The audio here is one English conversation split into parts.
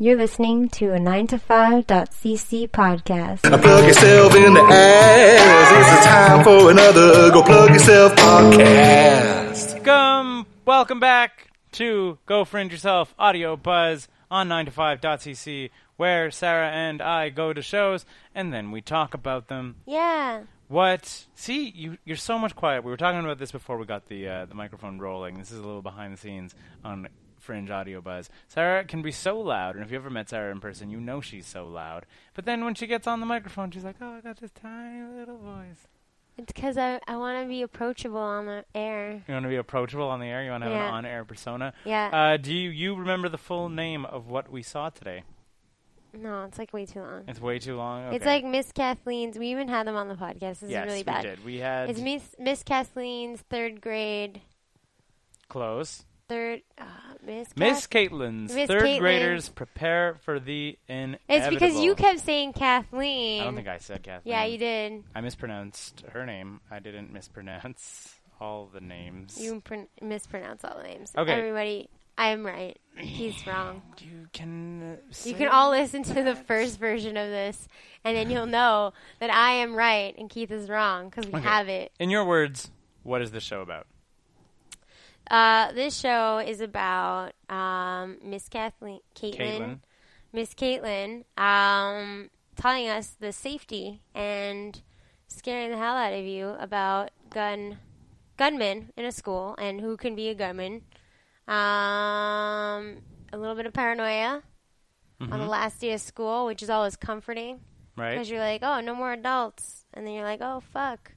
You're listening to a 9to5.cc podcast. Now plug yourself in the ass. It's the time for another Go Plug Yourself podcast. Welcome, welcome back to Go Fringe Yourself Audio Buzz on 9to5.cc, where Sarah and I go to shows and then we talk about them. Yeah. What? See, you, you're so much quiet. We were talking about this before we got the uh, the microphone rolling. This is a little behind the scenes on Fringe Audio Buzz. Sarah can be so loud, and if you ever met Sarah in person, you know she's so loud. But then when she gets on the microphone, she's like, "Oh, I got this tiny little voice." It's because I, I want to be approachable on the air. You want to be approachable on the air. You want to have Yeah. an on-air persona. Yeah. Uh, do you you remember the full name of what we saw today? no, it's like way too long. It's way too long. Okay. It's like Miss Kathleen's. We even had them on the podcast. This yes, is really we bad. did. We had It's Miss Miss Kathleen's third grade. close. Third uh, Miss. Miss Kath- Katelyn's Miss third Katelyn. graders prepare for the inevitable. It's because you kept saying Kathleen. I don't think I said Kathleen. Yeah, you did. I mispronounced her name. I didn't mispronounce all the names. You pron- mispronounce all the names. Okay. Everybody, I'm right. He's wrong. You can. Uh, You can all listen to the first version of this, and then you'll know that I am right and Keith is wrong because we Okay. have it. In your words, what is the show about? Uh, this show is about um, Miss Kathleen, Katelyn. Miss Katelyn, um, telling us the safety and scaring the hell out of you about gun gunmen in a school and who can be a gunman. Um, a little bit of paranoia on the Mhm. last day of school, which is always comforting Right. because you're like, oh, no more adults, and then you're like, oh, fuck,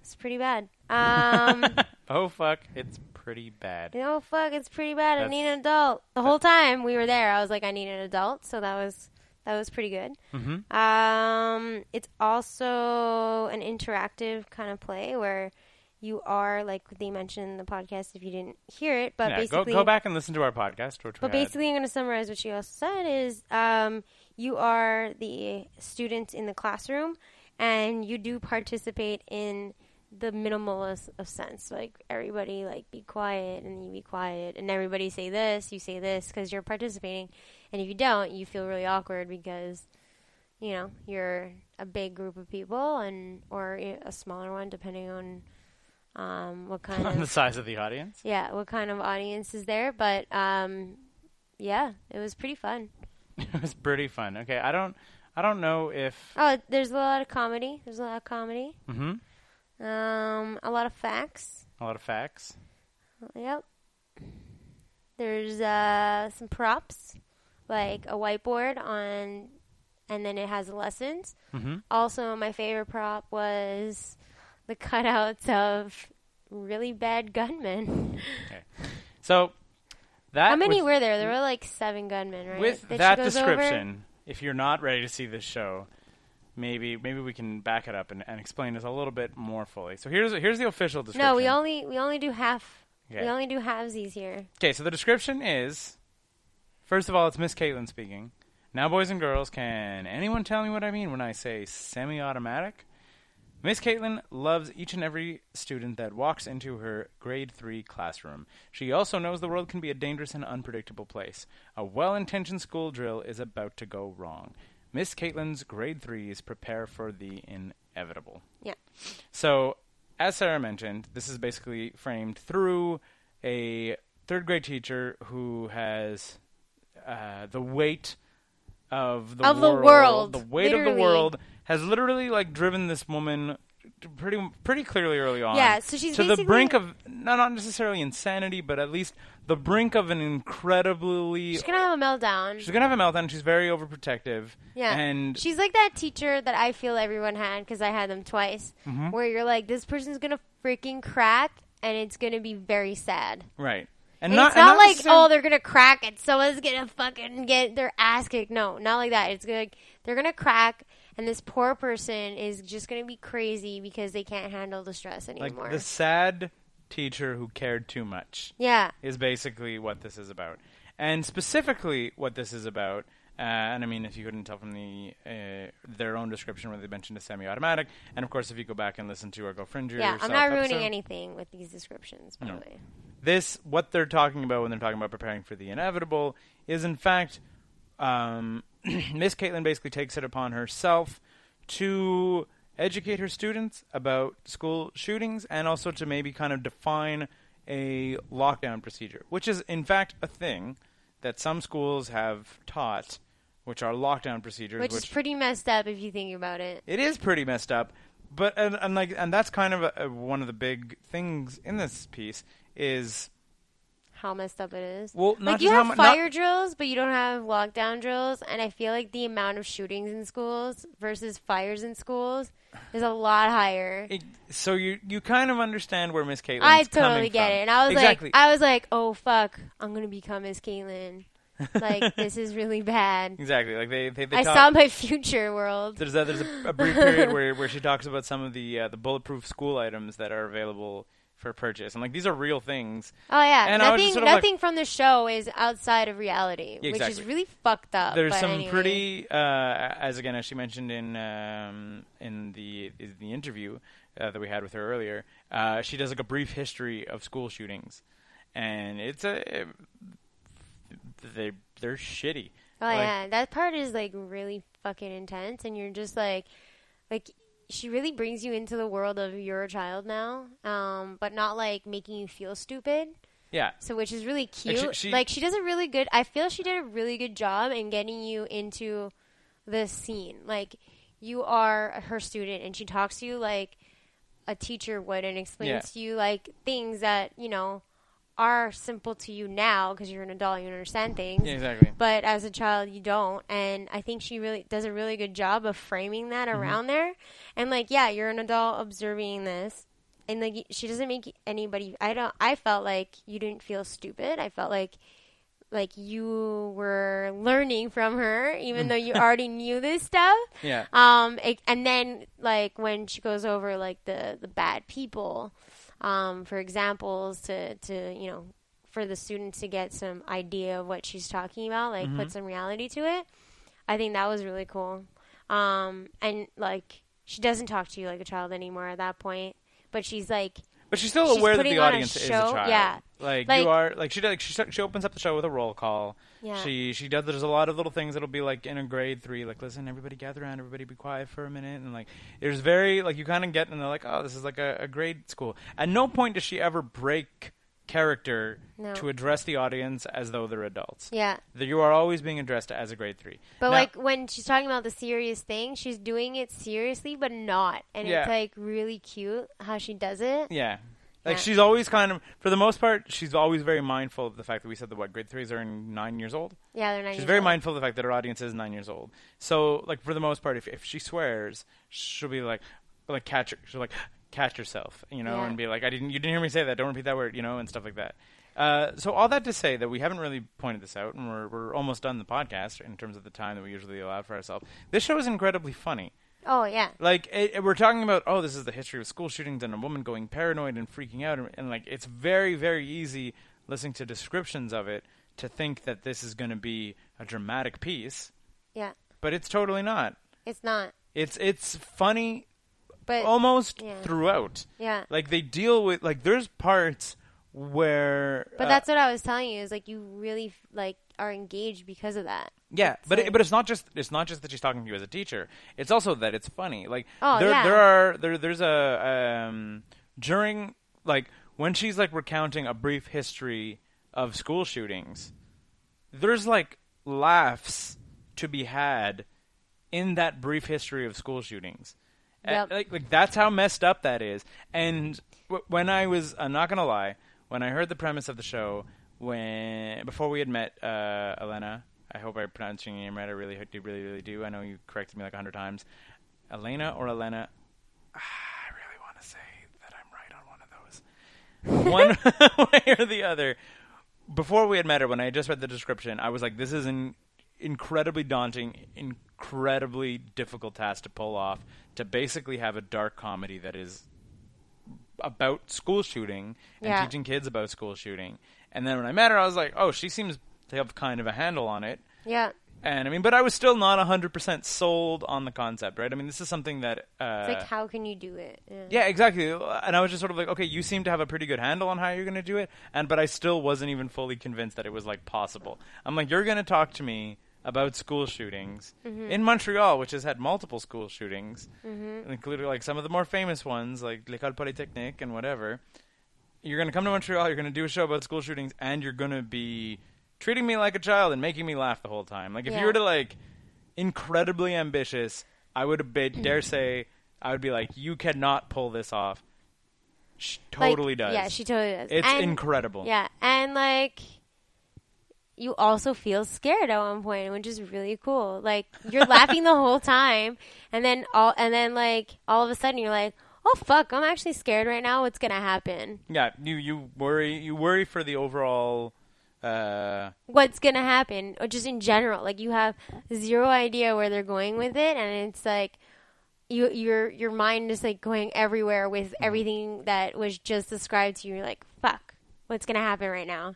it's pretty bad. Um. oh fuck! It's pretty bad. You know, fuck, it's pretty bad. I need an adult. The whole time we were there, I was like, I need an adult. So that was that was pretty good. Mm-hmm. Um, it's also an interactive kind of play where you are like they mentioned in the podcast. If you didn't hear it, but yeah, basically, go back and listen to our podcast. Which but basically, I'm going to summarize what she also said is um, you are the student in the classroom, and you do participate in the minimalist of sense. Like everybody, like be quiet, and you be quiet, and everybody say this, you say this, because you're participating. And if you don't, you feel really awkward because you know you're a big group of people, and or a smaller one, depending on um, what kind on the size of the audience. yeah, what kind of audience is there. But um, yeah, it was pretty fun. it was pretty fun. Okay, I don't, I don't know if. Oh, there's a lot of comedy. There's a lot of comedy. hmm Um, a lot of facts. A lot of facts. Yep. There's uh, some props, like a whiteboard on, and then it has lessons. hmm Also, my favorite prop was the cutouts of really bad gunmen. okay. So that How many were there? There were like seven gunmen, right? with she that goes over? description, if you're not ready to see this show, maybe maybe we can back it up and, and explain this a little bit more fully. So here's here's the official description. No, we only we only do half. Okay. We only do halvesies here. Okay, so the description is first of all, it's Miss Katelyn speaking. Now, boys and girls, can anyone tell me what I mean when I say semi automatic? Miss Katelyn loves each and every student that walks into her grade 3 classroom. She also knows the world can be a dangerous and unpredictable place. A well intentioned school drill is about to go wrong. Miss Katelyn's grade 3s prepare for the inevitable. Yeah. So, as Sarah mentioned, this is basically framed through a third grade teacher who has uh, the weight of the Of the world, the weight of the world has literally like driven this woman pretty pretty clearly early on. Yeah, so she's to the brink of no, not necessarily insanity, but at least the brink of an incredibly. She's gonna have a meltdown. She's gonna have a meltdown. She's very overprotective. yeah, and she's like that teacher that I feel everyone had because I had them twice, Mm-hmm. where you're like, this person's gonna freaking crack, and it's gonna be very sad. right. And, And not, it's not, and like, oh, they're gonna crack and someone's gonna fucking get their ass kicked. No, not like that. It's like they're gonna crack, and this poor person is just gonna be crazy because they can't handle the stress anymore. like anymore. the sad teacher who cared too much. yeah, is basically what this is about. And specifically, what this is about, uh, and I mean, if you couldn't tell from the uh, their own description where they mentioned a semi-automatic, and of course, if you go back and listen to our Go Fringe yeah. I'm not ruining episode, anything with these descriptions, by No. the way. This, what they're talking about when they're talking about preparing for the inevitable, is in fact um, Miss Katelyn basically takes it upon herself to educate her students about school shootings and also to maybe kind of define a lockdown procedure, which is in fact a thing that some schools have taught, which are lockdown procedures. Which, is pretty messed up if you think about it. it is pretty messed up, but and, and like and that's kind of a, a, one of the big things in this piece is How messed up it is. well not like you have mu- not- fire drills, but you don't have lockdown drills, and I feel like the amount of shootings in schools versus fires in schools is a lot higher. It, so you you kind of understand where Miss Katelyn's I coming totally get from. it, and I was exactly. like, I was like, oh fuck, I'm gonna become Miss Katelyn. like this is really bad. exactly like they they, they I talk- saw my future world. There's a, there's a, a brief period where, where she talks about some of the uh, the bulletproof school items that are available for purchase, and like these are real things. Oh yeah, And nothing sort of like- nothing from the show is outside of reality, Yeah, which is really fucked up. There's some anyway. pretty, uh, as again as she mentioned in um, in the in the interview uh, that we had with her earlier, uh, she does like a brief history of school shootings, and it's a they they're shitty. Oh Like- yeah, that part is like really fucking intense, and you're just like, like she really brings you into the world of you're a child now, um, but not like making you feel stupid. Yeah, So which is really she- cute. she- like she does a really good. I feel she did a really good job in getting you into the scene. Like you are her student, and she talks to you like a teacher would, and explains Yeah. to you like things that you know are simple to you now because you're an adult, you understand things. Yeah, exactly. but as a child you don't. And i think she really does a really good job of framing that Mm-hmm. around there. And like yeah you're an adult observing this. And like she doesn't make anybody i don't i felt like you didn't feel stupid. I felt like like you were learning from her even though you already knew this stuff. Yeah, um, it, and then like when she goes over like the the bad people, um, for examples to to you know for the students to get some idea of what she's talking about, like Mm-hmm. put some reality to it. I think that was really cool. Um, and like she doesn't talk to you like a child anymore at that point, but she's like but she's still she's aware that the audience is a child. yeah. like, Like- you are. Like she does. Like, she she opens up the show with a roll call. yeah. She she does. There's a lot of little things that'll be like in a grade three. Like, listen, everybody gather around. Everybody be quiet for a minute. And like, there's very like you kind of get and they're like, oh, this is like a, a grade school. At no point does she ever break character No. to address the audience as though they're adults. yeah. That you are always being addressed as a grade three. But Now- like when she's talking about the serious thing, she's doing it seriously, but not, and Yeah. it's like really cute how she does it. Yeah. Like Yeah. she's always kind of, for the most part, she's always very mindful of the fact that we said that what grade threes are nine years old. Yeah, they're not. She's very mindful of the fact that her audience is nine years old. So, like for the most part, if if she swears, she'll be like, like catch her, she'll like catch yourself, you know, Yeah. and be like, I didn't, you didn't hear me say that. Don't repeat that word, you know, and stuff like that. Uh, so all that to say that we haven't really pointed this out, and we're we're almost done the podcast in terms of the time that we usually allow for ourselves. This show is incredibly funny. Oh yeah, Like it, it- we're talking about, oh, this is the history of school shootings and a woman going paranoid and freaking out, and, and like it's very, very easy listening to descriptions of it to think that this is going to be a dramatic piece, yeah. but it's totally not. It's not, It's it's funny but almost yeah. throughout. yeah. Like they deal with like there's parts where But uh, that's what I was telling you is like you really like are engaged because of that. Yeah, but like- it, but it's not just it's not just that she's talking to you as a teacher. It's also that it's funny. Like Oh, there yeah. there are there there's a um during like when she's like recounting a brief history of school shootings. There's like laughs to be had in that brief history of school shootings. Yep. Like, like that's how messed up that is. And w- when I was, I'm not gonna lie, when I heard the premise of the show, when before we had met uh, Elena, I hope I'm pronouncing your name right. I really do, really, really do. I know you corrected me like a hundred times. Elena or Elena? Ah, I really want to say that I'm right on one of those. One way or the other. Before we had met her, when I just read the description, I was like, "This is an incredibly daunting, incredibly difficult task to pull off. To basically have a dark comedy that is about school shooting and Yeah. teaching kids about school shooting." And then when I met her, I was like, "Oh, she seems to have kind of a handle on it." Yeah, And I mean, but I was still not 100% sold on the concept, right? I mean, this is something that. Uh, it's like how can you do it? Yeah. yeah, exactly. And I was just sort of like, okay, you seem to have a pretty good handle on how you're going to do it, and but I still wasn't even fully convinced that it was like possible. I'm like, you're going to talk to me about school shootings Mm-hmm. in Montreal, which has had multiple school shootings, including like some of the more famous ones, like l'École Polytechnique and whatever. You're gonna come to Montreal. You're gonna do a show about school shootings, and you're gonna be treating me like a child and making me laugh the whole time. Like if Yeah. you were to like incredibly ambitious, I would be, dare say I would be like, you cannot pull this off. She Like, totally does. Yeah, she totally does. It's And- incredible. Yeah, and like you also feel scared at one point, which is really cool. Like you're laughing the whole time, and then all and then like all of a sudden you're like, "Oh fuck, I'm actually scared right now. What's gonna happen? Yeah, you you worry you worry for the overall. Uh, What's gonna happen?" Or just in general, like you have zero idea where they're going with it, and it's like. You, your your mind is like going everywhere with everything that was just described to you. You're like, "Fuck, what's gonna happen right now?"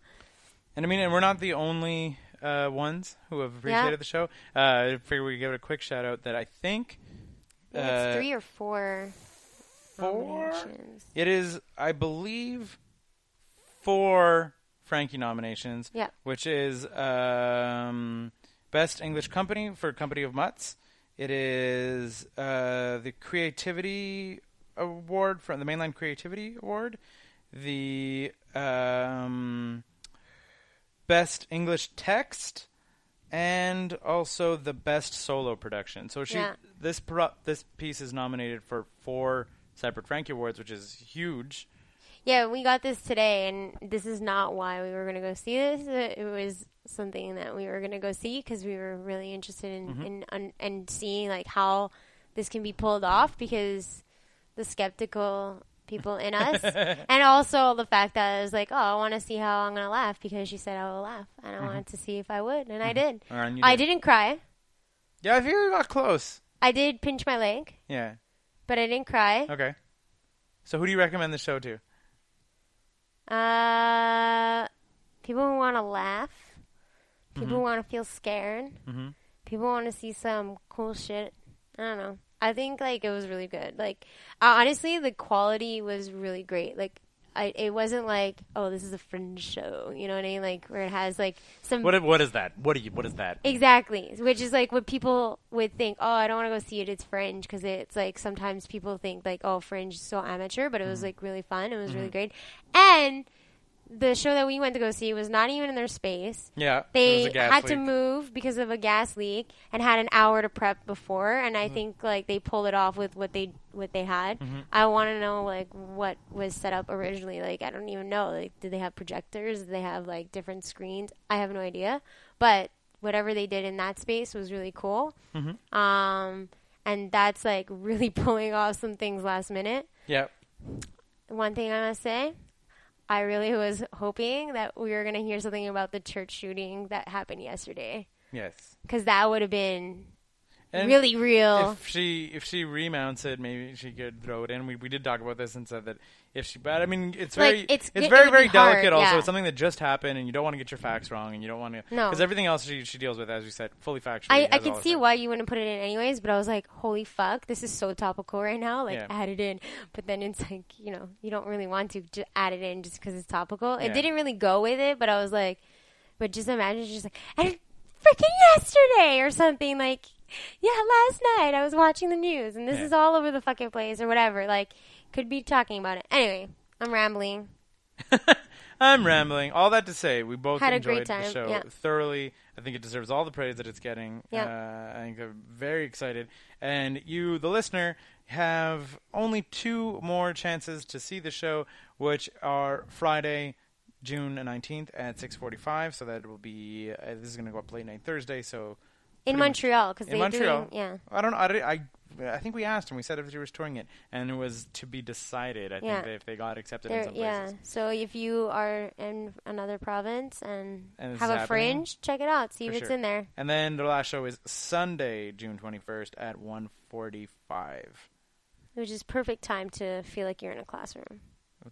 And I mean, and we're not the only uh, ones who have appreciated Yeah. the show. Uh, I figure we could give it a quick shout out that I think I think Uh, it's three or four. four. nominations. It is, I believe, four Frankie nominations. Yeah. Which is um, Best English Company for Company of Mutts. It is uh, the Creativity Award from the Mainline Creativity Award. The um, Best English Text. And also the best solo production. So she Yeah. this pro- this piece is nominated for four separate Frankie Awards, which is huge. Yeah, we got this today, and this is not why we were going to go see this. It was something that we were going to go see because we were really interested in Mm-hmm. in un, and seeing like how this can be pulled off because the skeptical people in us, and also the fact that I was like, oh, I want to see how I'm going to laugh because she said I will laugh, and I wanted to see if I would, and I did. I did. didn't cry. Yeah, I feel you got close. I did pinch my leg, Yeah. but I didn't cry. Okay. So who do you recommend the show to? Uh, people who want to laugh, people Mm-hmm. who want to feel scared, Mhm. people want to see some cool shit. I don't know. I think like it was really good. Like uh, honestly, the quality was really great. Like I, it wasn't like oh, this is a fringe show. You know what I mean? Like where it has like some What what is that? What do you what is that? Exactly, which is like what people would think. Oh, I don't want to go see it. It's Fringe because it's like sometimes people think like, oh, Fringe is so amateur, but it Mm-hmm. was like really fun. It was really great, and the show that we went to go see was not even in their space. Yeah. They was a gas had to move because of a gas leak and had an hour to prep before, and Mm-hmm. I think like they pulled it off with what they what they had. Mm-hmm. I want to know like what was set up originally. Like I don't even know. Like did they have projectors? Did they have like different screens? I have no idea. But whatever they did in that space was really cool. Mm-hmm. Um, and that's like really pulling off some things last minute. Yep. One thing I must say, I really was hoping that we were going to hear something about the church shooting that happened yesterday. Yes. Because that would have been And really real. If she if she remounts it, maybe she could throw it in. We we did talk about this and said that if she, but I mean, it's Like, very it's- it's very very be hard, delicate. Also, yeah. it's something that just happened, and you don't want to get your facts wrong, and you don't want to No. because everything else she she deals with, as we said, fully factually. I, I can see why you wouldn't put it in anyways, but I was like, holy fuck, this is so topical right now. Like, Yeah. add it in. But then it's like, you know, you don't really want to just add it in just because it's topical. Yeah. It didn't really go with it, but I was like, but just imagine just like, and freaking yesterday or something. Like, yeah, last night I was watching the news and this is all over the fucking place or whatever. Like, could be talking about it. Anyway, I'm rambling. I'm rambling. All that to say, we both Had a enjoyed great time, the show yeah. thoroughly. I think it deserves all the praise that it's getting. Yeah. Uh, I think I'm very excited. And you, the listener, have only two more chances to see the show, which are Friday, June 19th at 6:45. So that will be. Uh, this is going to go up late night Thursday. So In Montreal, because in they Montreal, doing, yeah. I don't know. I, I, I think we asked and we said if she was touring it, and it was to be decided. I Yeah. think if they got accepted in There, some yeah. places. So if you are in another province and, And have a happening? fringe, check it out. See For if it's sure. in there. And then the last show is Sunday, June 21st at 1:45. Which is perfect time to feel like you're in a classroom.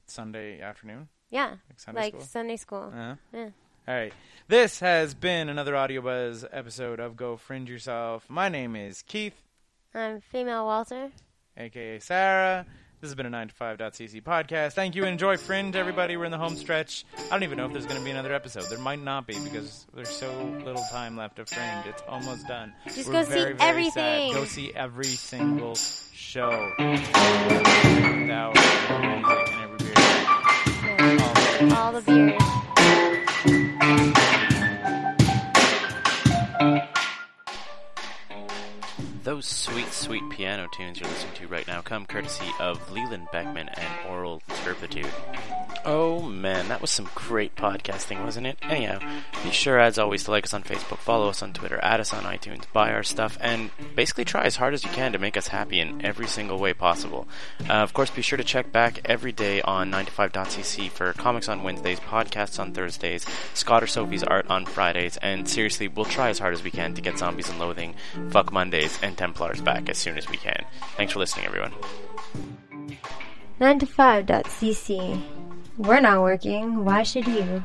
Sunday afternoon, Yeah. like Sunday like school. Sunday school. Uh-huh. Yeah. All right. This has been another Audio Buzz episode of Go Fringe Yourself. My name is Keith, I'm female Walter. aka Sarah. This has been a 9to5.cc podcast. Thank you and enjoy Fringe, everybody. We're in the home stretch. I don't even know if there's going to be another episode. There might not be because there's so little time left of Fringe. It's almost done. Just We're go see very, very everything. Sad. Go see every single show. That was amazing. And every beer. All it. All the beers. Those sweet, sweet piano tunes you're listening to right now come courtesy of Leland Beckman and Oral Turpitude. Oh man, that was some great podcasting, wasn't it? Anyhow, be sure as always to like us on Facebook, follow us on Twitter, add us on iTunes, buy our stuff, and basically try as hard as you can to make us happy in every single way possible. Uh, of course, be sure to check back every day on 9to5.cc for comics on Wednesdays, podcasts on Thursdays, Scott or Sophie's art on Fridays, and seriously, we'll try as hard as we can to get Zombies and Loathing, Fuck Mondays, and Templars back as soon as we can. Thanks for listening, everyone. 9to5.cc. We're not working. Why should you?